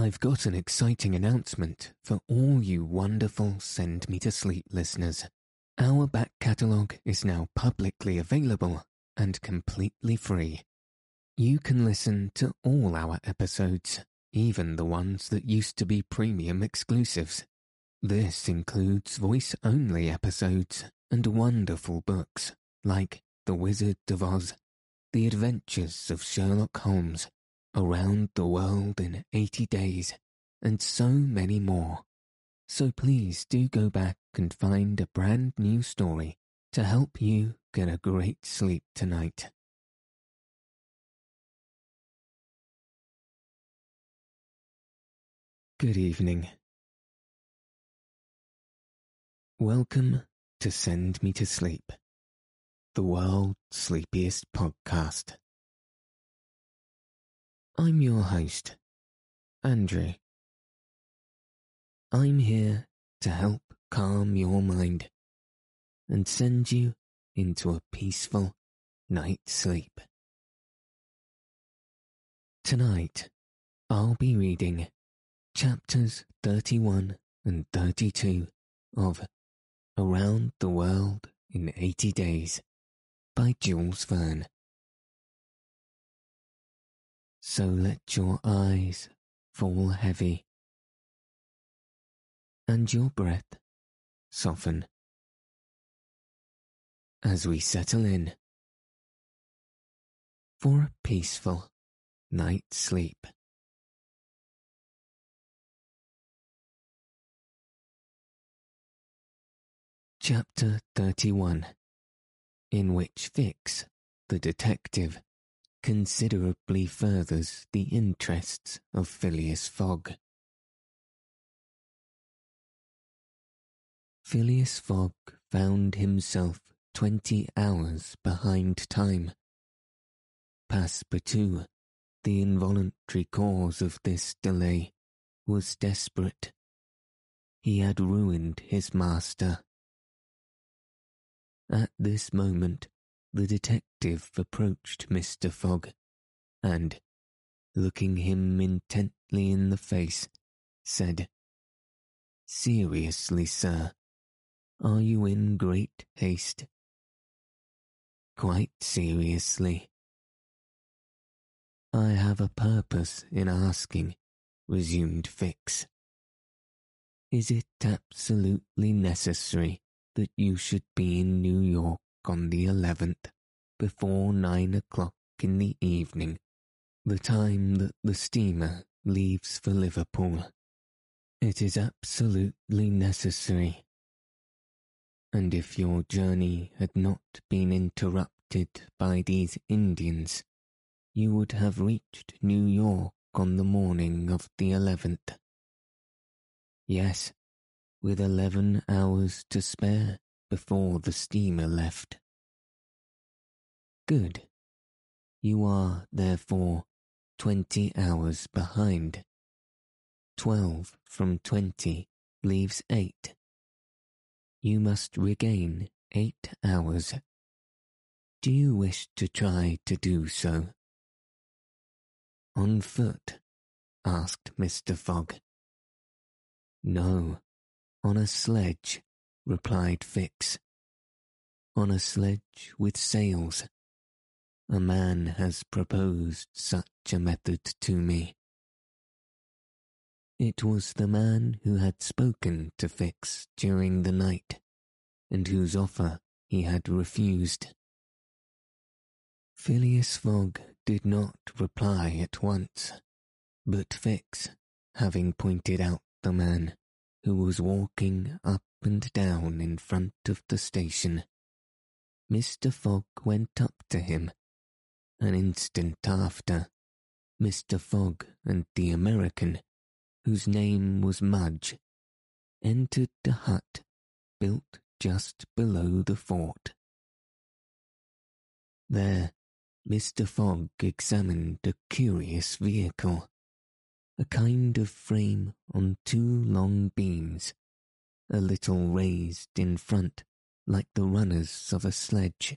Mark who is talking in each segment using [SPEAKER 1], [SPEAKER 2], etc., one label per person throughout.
[SPEAKER 1] I've got an exciting announcement for all you wonderful Send Me to Sleep listeners. Our back catalogue is now publicly available and completely free. You can listen to all our episodes, even the ones that used to be premium exclusives. This includes voice only episodes and wonderful books like The Wizard of Oz, The Adventures of Sherlock Holmes, Around the World in 80 Days, and so many more. So please do go back and find a brand new story to help you get a great sleep tonight. Good evening. Welcome to Send Me to Sleep, the world's sleepiest podcast. I'm your host, Andrew. I'm here to help calm your mind and send you into a peaceful night's sleep. Tonight, I'll be reading chapters 31 and 32 of Around the World in 80 Days by Jules Verne. So let your eyes fall heavy and your breath soften as we settle in for a peaceful night's sleep. Chapter 31 In which Fix, the detective, considerably furthers the interests of Phileas Fogg. Phileas Fogg found himself twenty hours behind time. Passepartout, the involuntary cause of this delay, was desperate. He had ruined his master. At this moment, the detective approached Mr. Fogg, and, looking him intently in the face, said, Seriously, sir, are you in great haste? Quite seriously. I have a purpose in asking, resumed Fix. Is it absolutely necessary that you should be in New York on the 11th, before nine o'clock in the evening, the time that the steamer leaves for Liverpool. It is absolutely necessary. And if your journey had not been interrupted by these Indians, you would have reached New York on the morning of the 11th. Yes, with eleven hours to spare before the steamer left. Good. You are, therefore, twenty hours behind. Twelve from twenty leaves eight. You must regain eight hours. Do you wish to try to do so? On foot? asked Mr. Fogg. No, on a sledge, replied Fix. On a sledge with sails. A man has proposed such a method to me. It was the man who had spoken to Fix during the night, and whose offer he had refused. Phileas Fogg did not reply at once, but Fix, having pointed out the man, who was walking up and down in front of the station. Mr. Fogg went up to him. An instant after, Mr. Fogg and the American, whose name was Mudge, entered the hut built just below the fort. There, Mr. Fogg examined a curious vehicle a kind of frame on two long beams, a little raised in front like the runners of a sledge,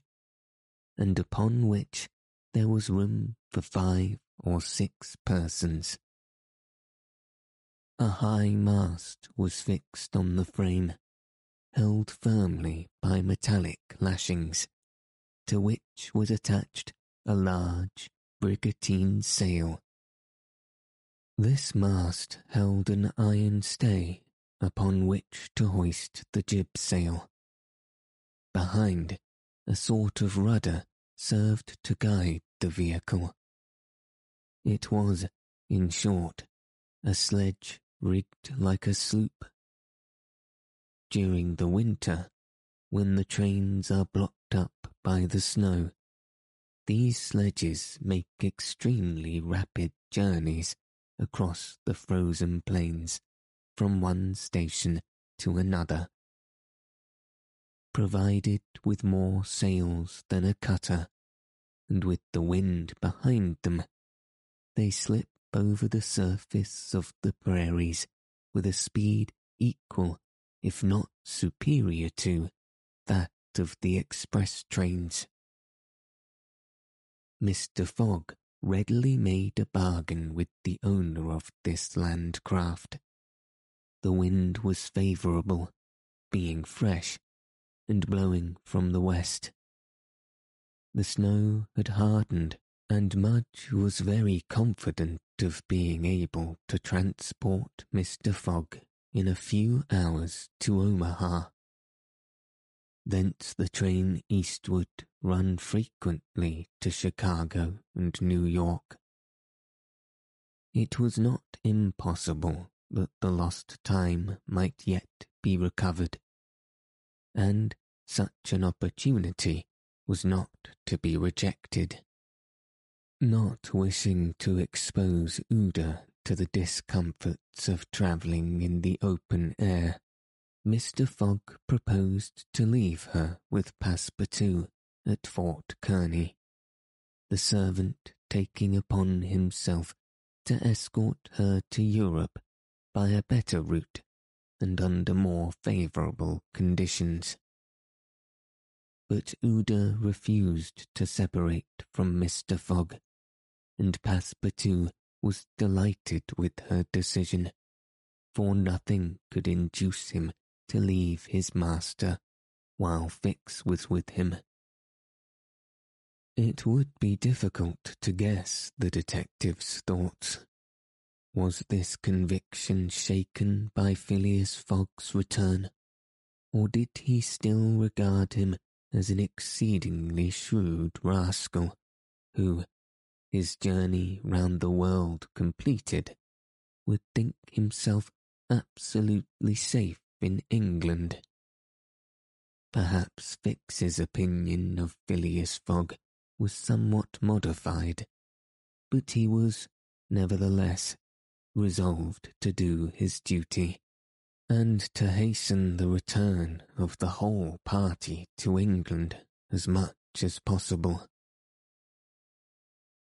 [SPEAKER 1] and upon which there was room for five or six persons. A high mast was fixed on the frame, held firmly by metallic lashings, to which was attached a large brigantine sail. This mast held an iron stay upon which to hoist the jib sail. Behind, a sort of rudder served to guide the vehicle. It was, in short, a sledge rigged like a sloop. During the winter, when the trains are blocked up by the snow, these sledges make extremely rapid journeys across the frozen plains from one station to another. Provided with more sails than a cutter, and with the wind behind them, they slip over the surface of the prairies with a speed equal, if not superior to, that of the express trains. Mr. Fogg readily made a bargain with the owner of this land craft. The wind was favourable, being fresh, and blowing from the west. The snow had hardened, and Mudge was very confident of being able to transport Mr. Fogg in a few hours to Omaha. Thence the train eastward run frequently to Chicago and New York. It was not impossible that the lost time might yet be recovered, and such an opportunity was not to be rejected. Not wishing to expose Aouda to the discomforts of travelling in the open air, Mr. Fogg proposed to leave her with Passepartout at Fort Kearny, the servant taking upon himself to escort her to Europe by a better route and under more favourable conditions. But Aouda refused to separate from Mr. Fogg, and Passepartout was delighted with her decision, for nothing could induce him to leave his master while Fix was with him. It would be difficult to guess the detective's thoughts. Was this conviction shaken by Phileas Fogg's return, or did he still regard him as an exceedingly shrewd rascal who, his journey round the world completed, would think himself absolutely safe in England? Perhaps Fix's opinion of Phileas Fogg was somewhat modified, but he was, nevertheless, resolved to do his duty, and to hasten the return of the whole party to England as much as possible.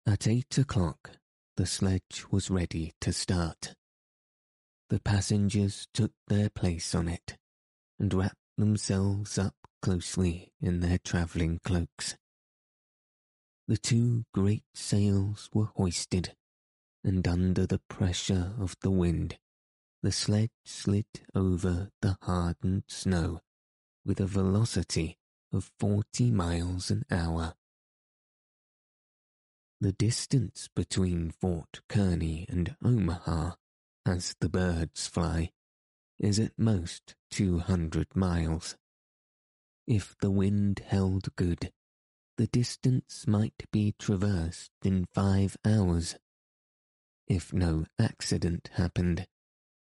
[SPEAKER 1] At eight o'clock, the sledge was ready to start. The passengers took their place on it and wrapped themselves up closely in their travelling cloaks. The two great sails were hoisted, and under the pressure of the wind, the sledge slid over the hardened snow with a velocity of forty miles an hour. The distance between Fort Kearney and Omaha, as the birds fly, is at most two hundred miles. If the wind held good, the distance might be traversed in five hours. If no accident happened,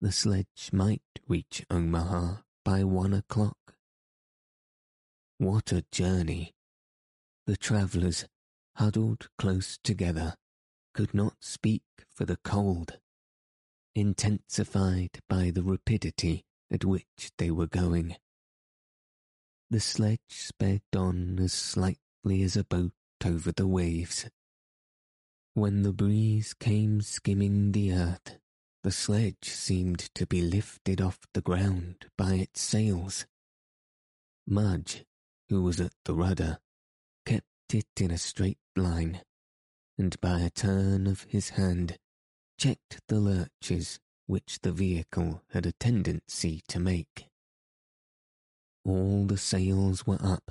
[SPEAKER 1] the sledge might reach Omaha by one o'clock. What a journey! The travellers, huddled close together, could not speak for the cold, intensified by the rapidity at which they were going. The sledge sped on as slightly as a boat over the waves. When the breeze came skimming the earth, the sledge seemed to be lifted off the ground by its sails. Mudge, who was at the rudder, kept it in a straight line, and by a turn of his hand checked the lurches which the vehicle had a tendency to make. All the sails were up,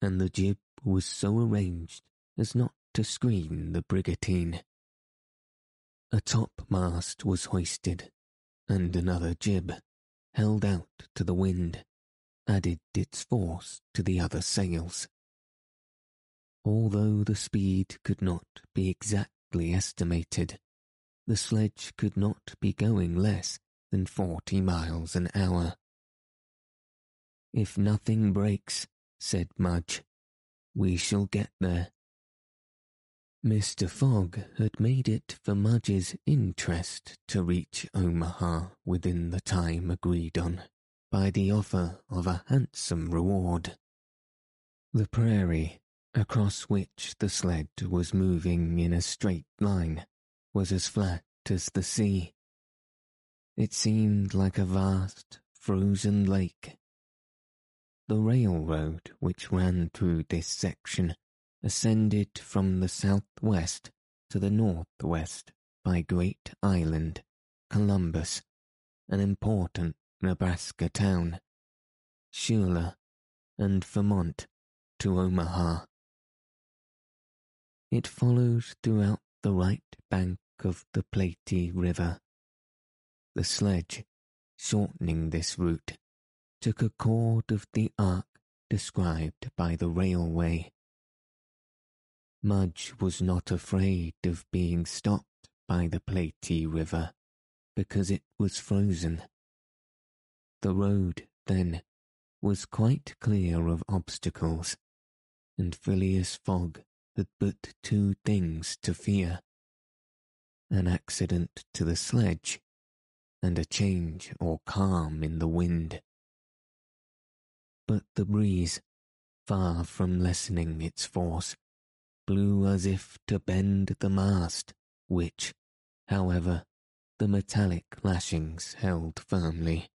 [SPEAKER 1] and the jib was so arranged as not to screen the brigantine. A topmast was hoisted, and another jib, held out to the wind, added its force to the other sails. Although the speed could not be exactly estimated, the sledge could not be going less than forty miles an hour. If nothing breaks, said Mudge, we shall get there. Mr. Fogg had made it for Mudge's interest to reach Omaha within the time agreed on by the offer of a handsome reward. The prairie, across which the sled was moving in a straight line, was as flat as the sea. It seemed like a vast, frozen lake. The railroad which ran through this section ascended from the southwest to the northwest by Great Island, Columbus, an important Nebraska town, Schuyler, and Fremont to Omaha. It follows throughout the right bank of the Platte River. The sledge, shortening this route, took a chord of the arc described by the railway Mudge was not afraid of being stopped by the Platte River because it was frozen. The road, then, was quite clear of obstacles, and Phileas Fogg had but two things to fear an accident to the sledge and a change or calm in the wind. But the breeze, far from lessening its force, blew as if to bend the mast, which, however, the metallic lashings held firmly.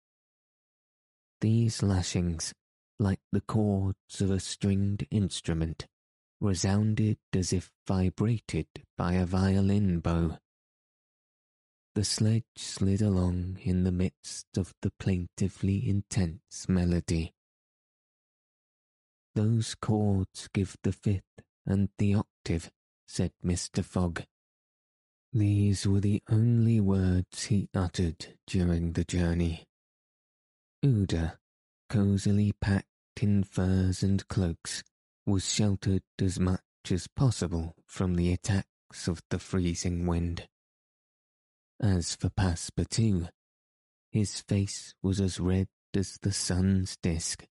[SPEAKER 1] These lashings, like the chords of a stringed instrument, resounded as if vibrated by a violin bow. The sledge slid along in the midst of the plaintively intense melody. Those chords give the fifth and the octave, said Mr. Fogg. These were the only words he uttered during the journey. Aouda, cosily packed in furs and cloaks, was sheltered as much as possible from the attacks of the freezing wind. As for Passepartout, his face was as red as the sun's disk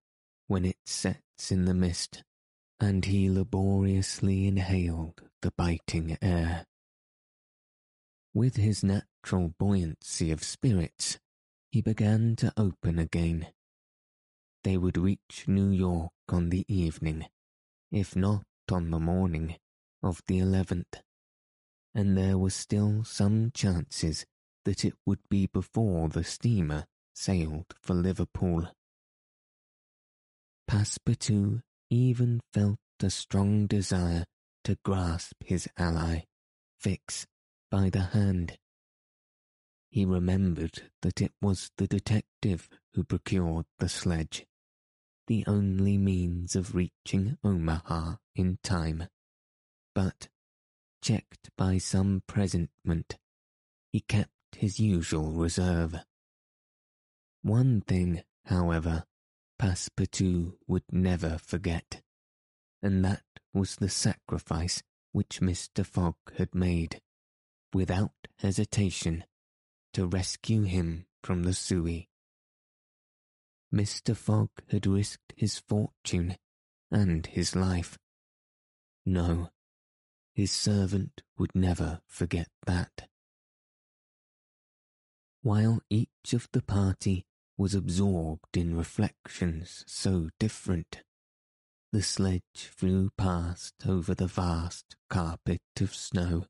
[SPEAKER 1] when it sets in the mist and he laboriously inhaled the biting air. With his natural buoyancy of spirits, he began to open again. They would reach New York on the evening, if not on the morning, of the eleventh, and there were still some chances that it would be before the steamer sailed for Liverpool. Passepartout even felt a strong desire to grasp his ally, Fix, by the hand. He remembered that it was the detective who procured the sledge, the only means of reaching Omaha in time. But, checked by some presentiment, he kept his usual reserve. One thing, however, Passepartout would never forget, and that was the sacrifice which Mr. Fogg had made, without hesitation, to rescue him from the Sioux. Mr. Fogg had risked his fortune and his life. No, his servant would never forget that. While each of the party was absorbed in reflections so different. The sledge flew past over the vast carpet of snow.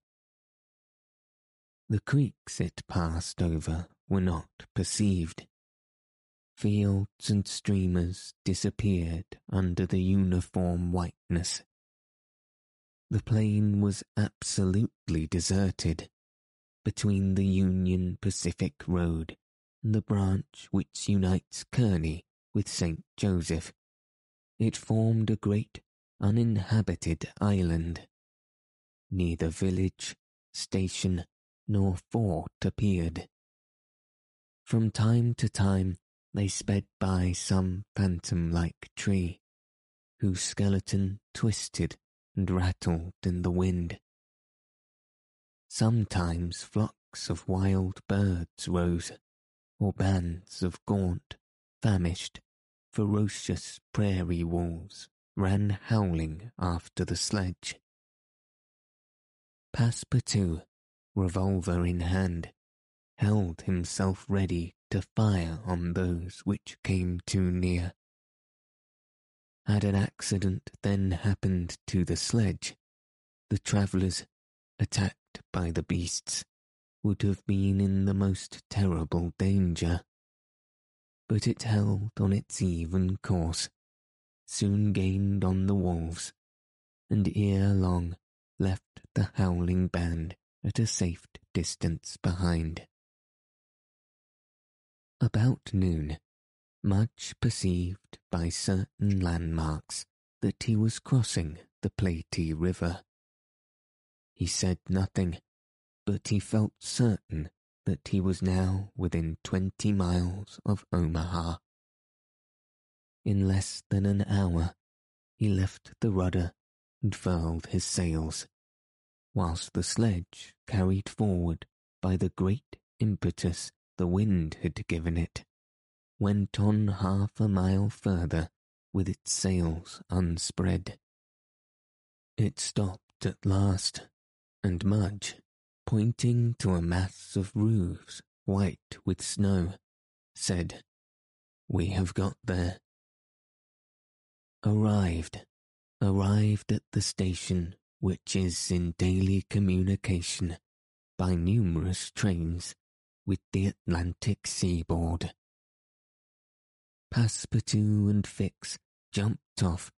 [SPEAKER 1] The creeks it passed over were not perceived. Fields and streamers disappeared under the uniform whiteness. The plain was absolutely deserted between the Union Pacific Road the branch which unites Kearney with St. Joseph, it formed a great uninhabited island. Neither village, station, nor fort appeared. From time to time they sped by some phantom-like tree, whose skeleton twisted and rattled in the wind. Sometimes flocks of wild birds rose, or bands of gaunt, famished, ferocious prairie wolves ran howling after the sledge. Passepartout, revolver in hand, held himself ready to fire on those which came too near. Had an accident then happened to the sledge, the travellers, attacked by the beasts, would have been in the most terrible danger. But it held on its even course, soon gained on the wolves, and ere long left the howling band at a safe distance behind. About noon, Mudge perceived by certain landmarks that he was crossing the Platte River. He said nothing, but he felt certain that he was now within twenty miles of Omaha. In less than an hour, he left the rudder and furled his sails, whilst the sledge, carried forward by the great impetus the wind had given it, went on half a mile further with its sails unspread. It stopped at last, and Mudge, pointing to a mass of roofs white with snow, said, We have got there. Arrived, arrived at the station which is in daily communication by numerous trains with the Atlantic seaboard. Passepartout and Fix jumped off,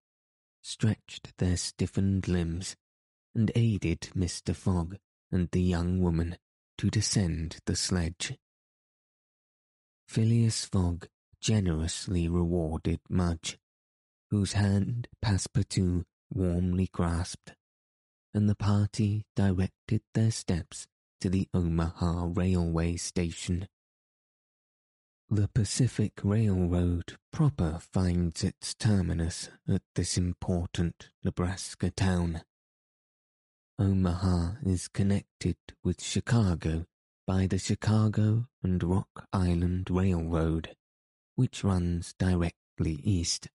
[SPEAKER 1] stretched their stiffened limbs, and aided Mr. Fogg and the young woman to descend the sledge. Phileas Fogg generously rewarded Mudge whose hand Passepartout warmly grasped, and the party directed their steps to the Omaha railway station. The Pacific Railroad proper finds its terminus at this important Nebraska town. Omaha is connected with Chicago by the Chicago and Rock Island Railroad, which runs directly east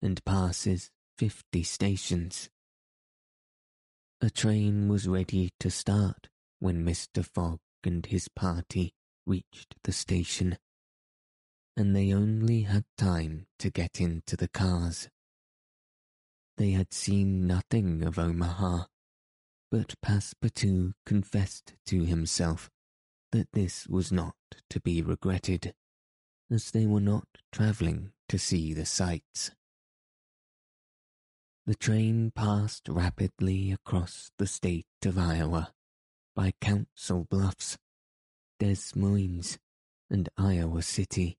[SPEAKER 1] and passes fifty stations. A train was ready to start when Mr. Fogg and his party reached the station, and they only had time to get into the cars. They had seen nothing of Omaha, but Passepartout confessed to himself that this was not to be regretted, as they were not travelling to see the sights. The train passed rapidly across the state of Iowa by Council Bluffs, Des Moines, and Iowa City.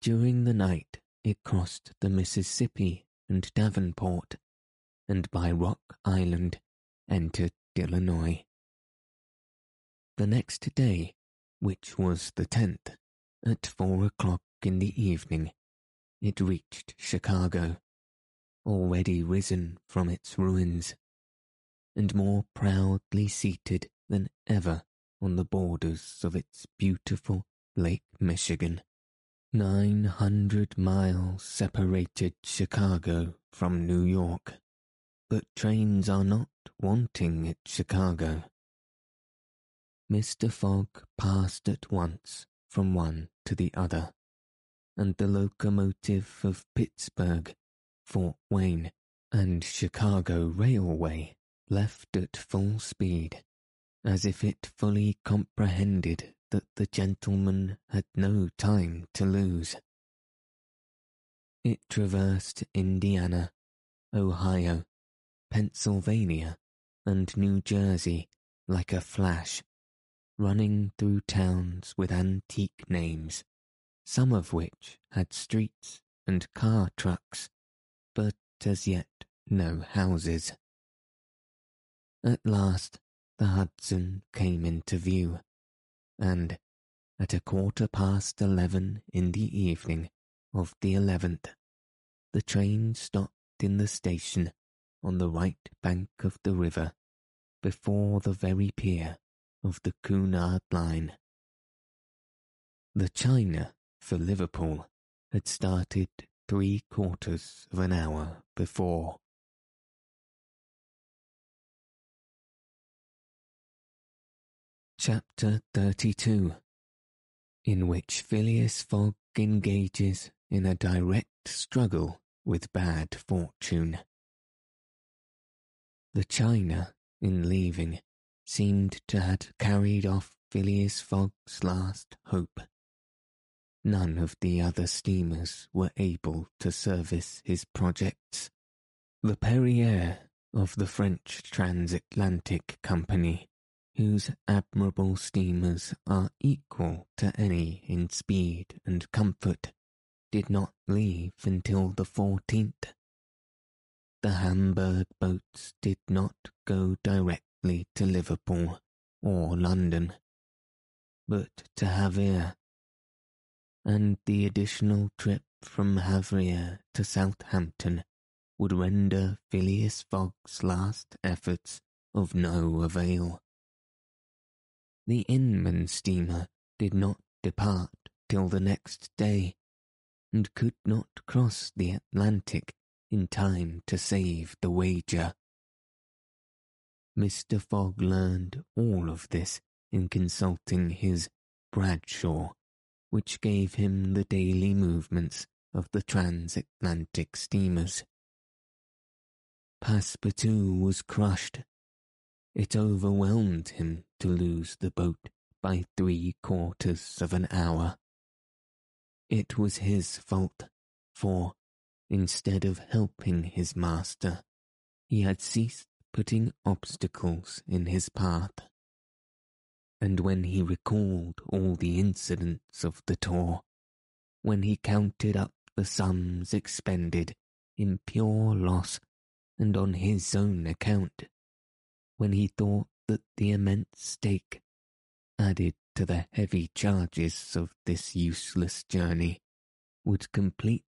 [SPEAKER 1] During the night, it crossed the Mississippi and Davenport, and by Rock Island entered Illinois. The next day, which was the tenth, at four o'clock in the evening, it reached Chicago already risen from its ruins, and more proudly seated than ever on the borders of its beautiful Lake Michigan. Nine hundred miles separated Chicago from New York, but trains are not wanting at Chicago. Mr. Fogg passed at once from one to the other, and the locomotive of Pittsburgh Fort Wayne, and Chicago Railway left at full speed, as if it fully comprehended that the gentleman had no time to lose. It traversed Indiana, Ohio, Pennsylvania, and New Jersey like a flash, running through towns with antique names, some of which had streets and car trucks, but as yet no houses. At last the Hudson came into view, and at a quarter past eleven in the evening of the eleventh, the train stopped in the station on the right bank of the river before the very pier of the Cunard line. The China for Liverpool had started three quarters of an hour before. Chapter 32 In which Phileas Fogg engages in a direct struggle with bad fortune. The China, in leaving, seemed to have carried off Phileas Fogg's last hope. None of the other steamers were able to service his projects. The Pereire of the French Transatlantic Company whose admirable steamers are equal to any in speed and comfort, did not leave until the 14th. The Hamburg boats did not go directly to Liverpool or London, but to Havre, and the additional trip from Havre to Southampton would render Phileas Fogg's last efforts of no avail. The Inman steamer did not depart till the next day, and could not cross the Atlantic in time to save the wager. Mr. Fogg learned all of this in consulting his Bradshaw, which gave him the daily movements of the transatlantic steamers. Passepartout was crushed it overwhelmed him to lose the boat by three quarters of an hour. It was his fault, for, instead of helping his master, he had ceased putting obstacles in his path. And when he recalled all the incidents of the tour, when he counted up the sums expended in pure loss and on his own account, when he thought that the immense stake, added to the heavy charges of this useless journey, would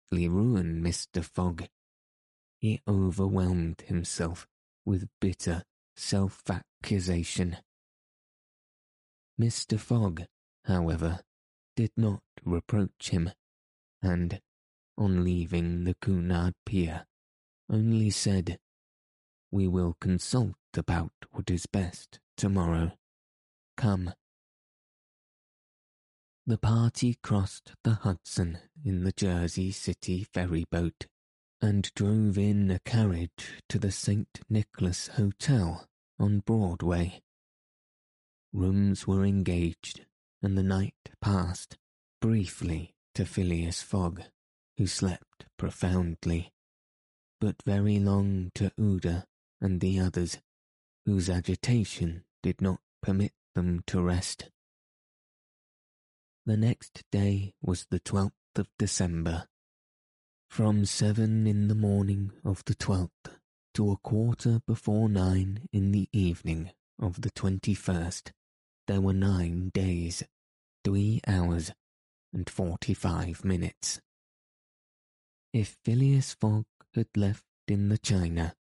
[SPEAKER 1] completely ruin Mr. Fogg. He overwhelmed himself with bitter self-accusation. Mr. Fogg, however, did not reproach him, and, on leaving the Cunard pier, only said, We will consult about what is best tomorrow. Come. The party crossed the Hudson in the Jersey City ferry boat and drove in a carriage to the St. Nicholas Hotel on Broadway. Rooms were engaged, and the night passed briefly to Phileas Fogg, who slept profoundly, but very long to Aouda and the others whose agitation did not permit them to rest. The next day was the 12th of December. From seven in the morning of the 12th to a quarter before nine in the evening of the 21st, there were nine days, three hours, and forty-five minutes. If Phileas Fogg had left in the China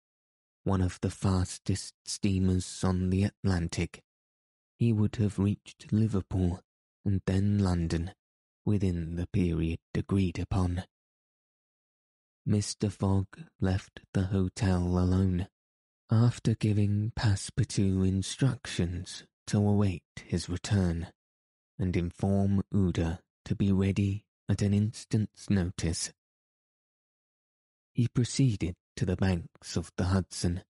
[SPEAKER 1] one of the fastest steamers on the Atlantic, he would have reached Liverpool and then London within the period agreed upon. Mr. Fogg left the hotel alone, after giving Passepartout instructions to await his return and inform Aouda to be ready at an instant's notice. He proceeded to the banks of the Hudson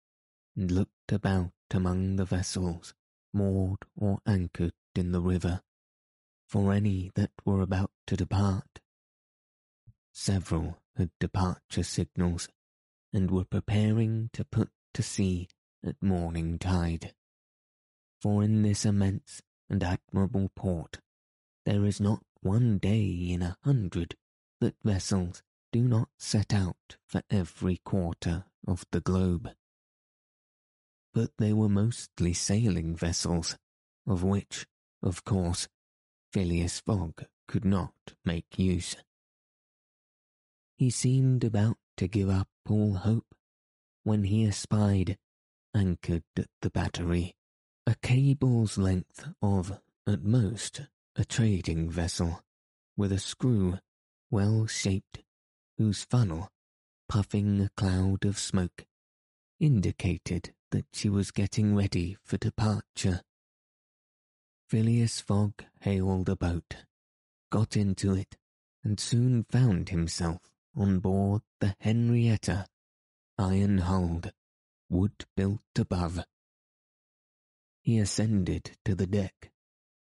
[SPEAKER 1] and looked about among the vessels moored or anchored in the river for any that were about to depart. Several had departure signals and were preparing to put to sea at morning tide. For in this immense and admirable port, there is not one day in a hundred that vessels do not set out for every quarter of the globe. But they were mostly sailing vessels, of which, of course, Phileas Fogg could not make use. He seemed about to give up all hope when he espied, anchored at the battery, a cable's length of, at most, a trading vessel, with a screw well shaped, whose funnel, puffing a cloud of smoke, indicated that she was getting ready for departure. Phileas Fogg hailed a boat, got into it, and soon found himself on board the Henrietta, iron hulled, wood built above. He ascended to the deck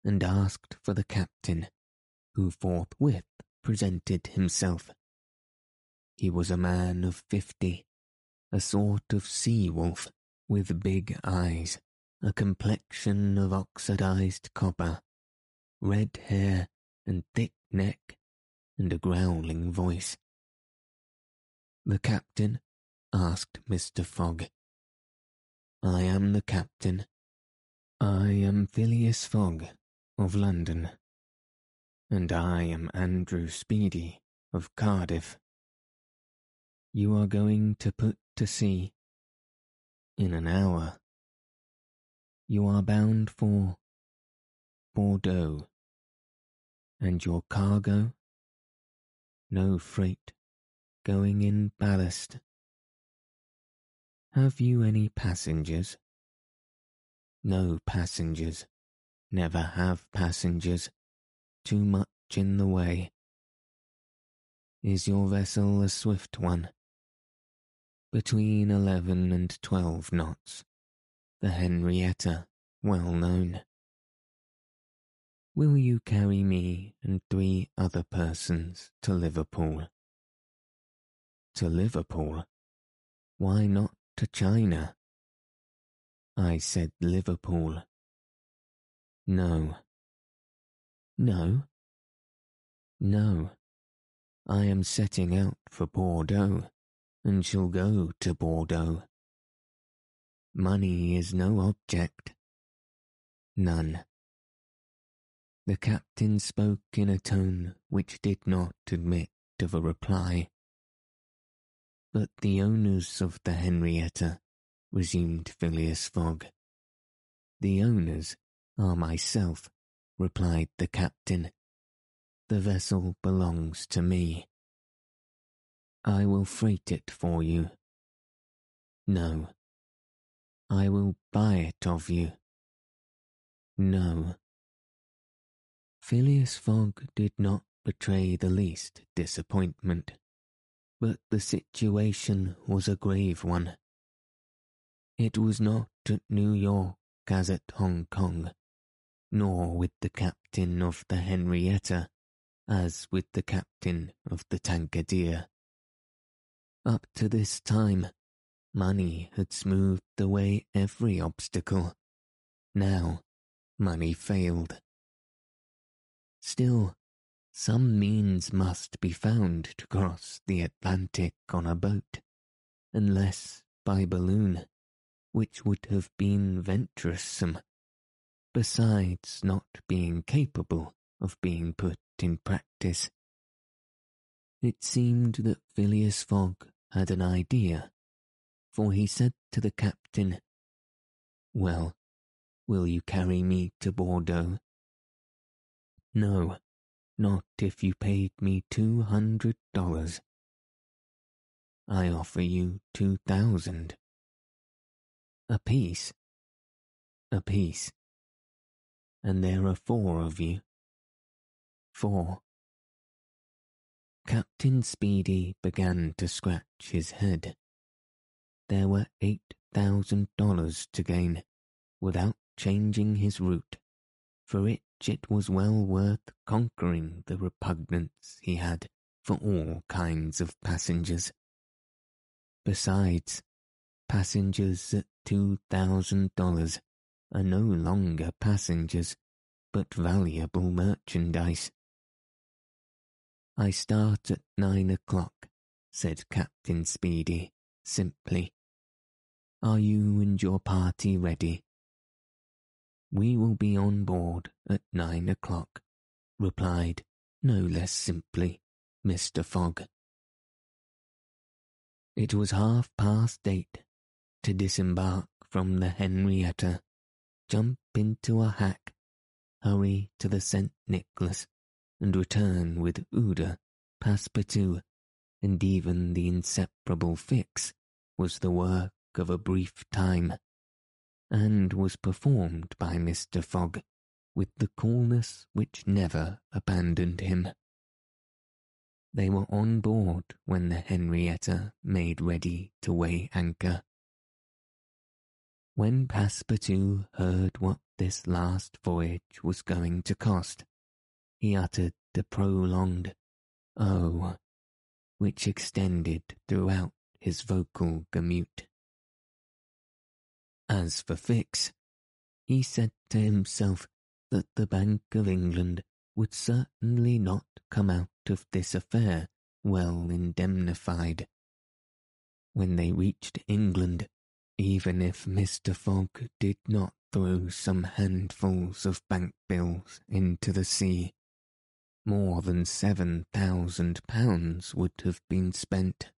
[SPEAKER 1] and asked for the captain, who forthwith presented himself. He was a man of fifty, a sort of sea wolf with big eyes, a complexion of oxidized copper, red hair and thick neck, and a growling voice. The captain asked Mr. Fogg. I am the captain. I am Phileas Fogg of London. And I am Andrew Speedy of Cardiff. You are going to put to sea in an hour. You are bound for Bordeaux. And your cargo? No freight going in ballast. Have you any passengers? No passengers. Never have passengers. Too much in the way. Is your vessel a swift one? Between eleven and twelve knots. The Henrietta, well known. Will you carry me and three other persons to Liverpool? To Liverpool? Why not to China? I said Liverpool. No. No? No. I am setting out for Bordeaux, and shall go to Bordeaux. Money is no object. None. The captain spoke in a tone which did not admit of a reply. But the owners of the Henrietta, resumed Phileas Fogg. The owners are myself, replied the captain. The vessel belongs to me. I will freight it for you. No. I will buy it of you. No. Phileas Fogg did not betray the least disappointment, but the situation was a grave one. It was not at New York as at Hong Kong, nor with the captain of the Henrietta as with the captain of the Tankadere. Up to this time, money had smoothed away every obstacle. Now, money failed. Still, some means must be found to cross the Atlantic on a boat, unless by balloon, which would have been venturesome, besides not being capable of being put in practice. It seemed that Phileas Fogg had an idea, for he said to the captain, Well, will you carry me to Bordeaux? No, not if you paid me two hundred dollars. I offer you two thousand. A piece. A piece. And there are four of you. Four. Captain Speedy began to scratch his head. There were eight thousand dollars to gain, without changing his route, for which it was well worth conquering the repugnance he had for all kinds of passengers. Besides, passengers at two thousand dollars are no longer passengers, but valuable merchandise. I start at nine o'clock, said Captain Speedy, simply. Are you and your party ready? We will be on board at nine o'clock, replied, no less simply, Mr. Fogg. It was half past eight to disembark from the Henrietta, jump into a hack, hurry to the St. Nicholas, and return with Aouda, Passepartout, and even the inseparable Fix was the work of a brief time, and was performed by Mr. Fogg with the coolness which never abandoned him. They were on board when the Henrietta made ready to weigh anchor. When Passepartout heard what this last voyage was going to cost, he uttered a prolonged "Oh!" which extended throughout his vocal gamut. As for Fix, he said to himself that the Bank of England would certainly not come out of this affair well indemnified. When they reached England, even if Mr. Fogg did not throw some handfuls of bank bills into the sea, more than seven thousand pounds would have been spent.